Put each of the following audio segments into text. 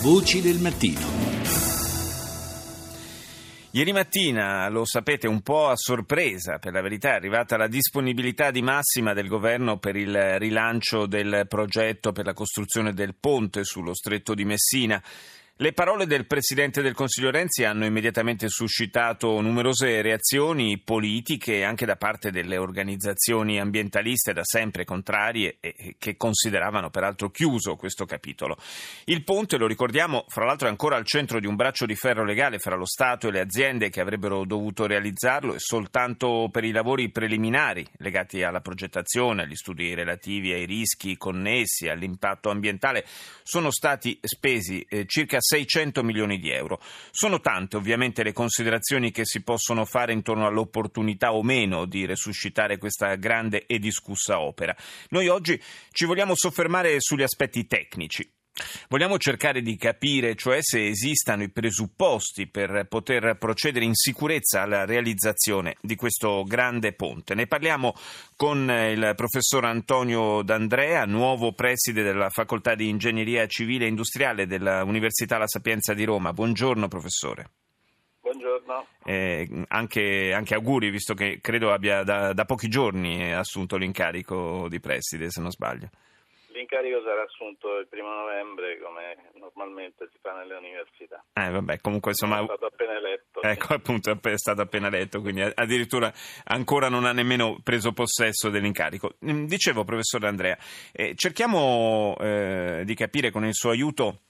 Voci del mattino. Ieri mattina, lo sapete, un po' a sorpresa, per la verità, è arrivata la disponibilità di massima del governo per il rilancio del progetto per la costruzione del ponte sullo stretto di Messina. Le parole del Presidente del Consiglio Renzi hanno immediatamente suscitato numerose reazioni politiche anche da parte delle organizzazioni ambientaliste da sempre contrarie e che consideravano peraltro chiuso questo capitolo. Il ponte, lo ricordiamo, fra l'altro è ancora al centro di un braccio di ferro legale fra lo Stato e le aziende che avrebbero dovuto realizzarlo e soltanto per i lavori preliminari legati alla progettazione, agli studi relativi ai rischi connessi all'impatto ambientale sono stati spesi eh, circa 600 milioni di euro. Sono tante ovviamente le considerazioni che si possono fare intorno all'opportunità o meno di resuscitare questa grande e discussa opera. Noi oggi ci vogliamo soffermare sugli aspetti tecnici. Vogliamo cercare di capire, cioè, se esistano i presupposti per poter procedere in sicurezza alla realizzazione di questo grande ponte. Ne parliamo con il professor Antonio D'Andrea, nuovo preside della Facoltà di Ingegneria Civile e Industriale dell'Università La Sapienza di Roma. Buongiorno, professore. Buongiorno. Eh, anche, anche, auguri, visto che credo abbia da, da pochi giorni assunto l'incarico di preside, se non sbaglio. L'incarico sarà assunto il primo novembre come normalmente si fa nelle università. Eh, vabbè, comunque insomma... È stato appena eletto. Ecco, appunto, è stato appena eletto, quindi addirittura ancora non ha nemmeno preso possesso dell'incarico. Mm, dicevo, professore Andrea, eh, cerchiamo eh, di capire con il suo aiuto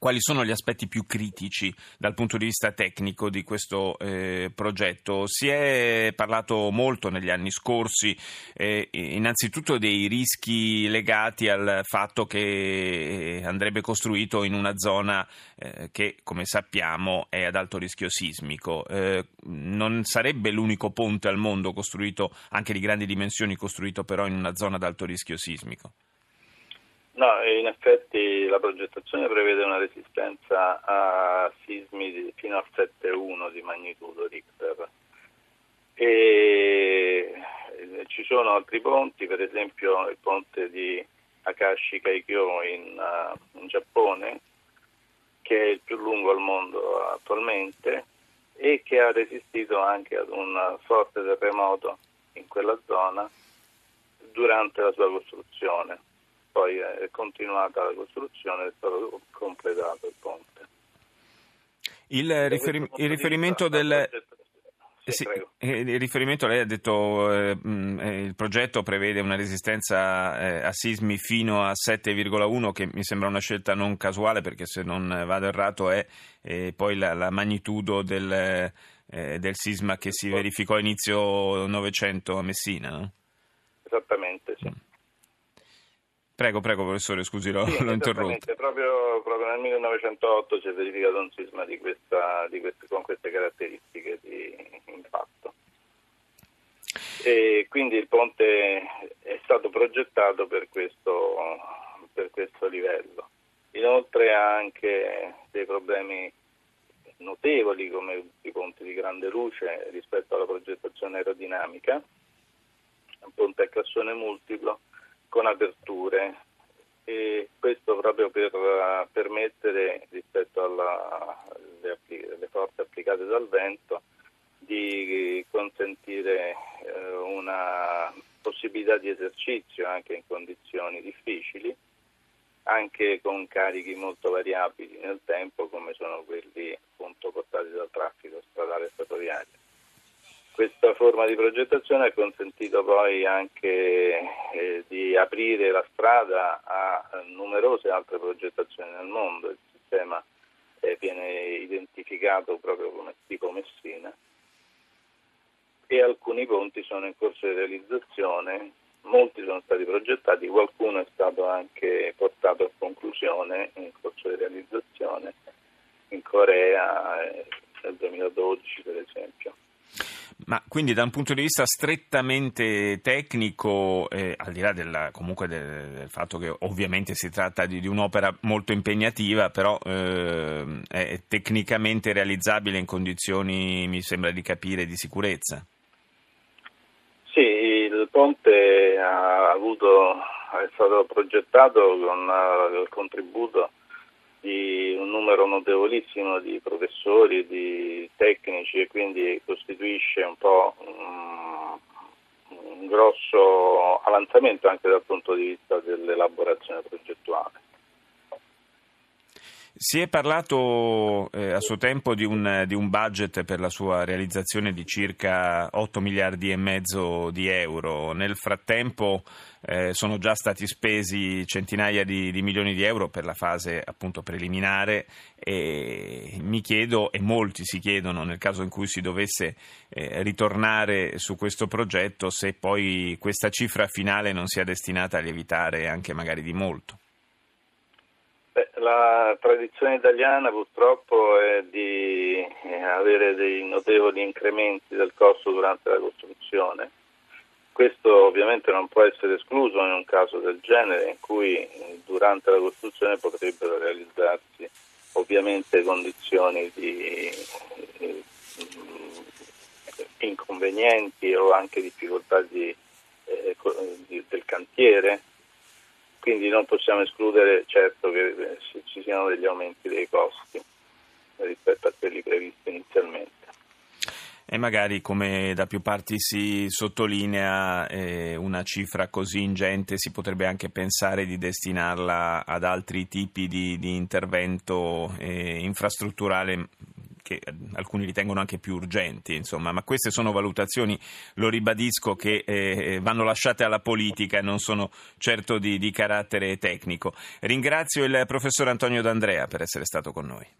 quali sono gli aspetti più critici dal punto di vista tecnico di questo eh, progetto? Si è parlato molto negli anni scorsi, eh, innanzitutto dei rischi legati al fatto che andrebbe costruito in una zona eh, che, come sappiamo, è ad alto rischio sismico. Eh, non sarebbe l'unico ponte al mondo costruito, anche di grandi dimensioni, costruito però in una zona ad alto rischio sismico? No, in effetti la progettazione prevede una resistenza a sismi di, fino a 7,1 di magnitudo Richter. E ci sono altri ponti, per esempio il ponte di Akashi Kaikyo in, uh, in Giappone, che è il più lungo al mondo attualmente e che ha resistito anche ad un forte terremoto in quella zona durante la sua costruzione poi è continuata la costruzione è stato completato il ponte. Il, riferi- il riferimento del... Sì, eh, il riferimento, lei ha detto eh, eh, il progetto prevede una resistenza eh, a sismi fino a 7,1 che mi sembra una scelta non casuale perché se non vado errato è eh, poi la, la, magnitudo del, eh, del, sisma che si verificò a inizio Novecento a Messina. No? Esattamente, sì. Prego, prego, professore, scusi, l'ho, sì, l'ho interrotto. Proprio, proprio, nel 1908 si è verificato un sisma di questa, di queste, con queste caratteristiche di impatto. E quindi il ponte è stato progettato per questo, per questo livello. Inoltre ha anche dei problemi notevoli come i ponti di grande luce rispetto alla progettazione aerodinamica, un ponte a cassone multiplo con aperture e questo proprio per permettere rispetto alle forze applicate dal vento di consentire uh, una possibilità di esercizio anche in condizioni difficili, anche con carichi molto variabili nel tempo come sono quelli appunto portati dal traffico stradale e ferroviario. Questa forma di progettazione ha consentito poi anche eh, di aprire la strada a numerose altre progettazioni nel mondo. Il sistema eh, viene identificato proprio come tipo Messina e alcuni ponti sono in corso di realizzazione, molti sono stati progettati, qualcuno è stato anche portato a conclusione in corso di realizzazione in Corea eh, nel 2012 per esempio. Ma quindi da un punto di vista strettamente tecnico, eh, al di là della, comunque del, del, fatto che ovviamente si tratta di, di un'opera molto impegnativa, però eh, è tecnicamente realizzabile in condizioni, mi sembra di capire, di sicurezza? Sì, il ponte avuto, è stato progettato con uh, il contributo di numero notevolissimo di professori, di tecnici e quindi costituisce un po' un, un grosso avanzamento anche dal punto di vista dell'elaborazione progettuale. Si è parlato eh, a suo tempo di un, di un, budget per la sua realizzazione di circa 8 miliardi e mezzo di euro. Nel frattempo eh, sono già stati spesi centinaia di, di, milioni di euro per la fase appunto preliminare e mi chiedo, e molti si chiedono nel caso in cui si dovesse eh, ritornare su questo progetto, se poi questa cifra finale non sia destinata a lievitare anche magari di molto. La tradizione italiana purtroppo è di eh, avere dei notevoli incrementi del costo durante la costruzione. Questo ovviamente non può essere escluso in un caso del genere in cui eh, durante la costruzione potrebbero realizzarsi ovviamente condizioni di eh, inconvenienti o anche difficoltà di, eh, di, del cantiere quindi non possiamo escludere certo che eh, ci siano degli aumenti dei costi rispetto a quelli previsti inizialmente. E magari, come da più parti si sottolinea, eh, una cifra così ingente si potrebbe anche pensare di destinarla ad altri tipi di, di intervento eh, infrastrutturale che alcuni ritengono anche più urgenti, insomma, ma queste sono valutazioni, lo ribadisco, che eh, vanno lasciate alla politica e non sono certo di, di carattere tecnico. Ringrazio il professor Antonio D'Andrea per essere stato con noi.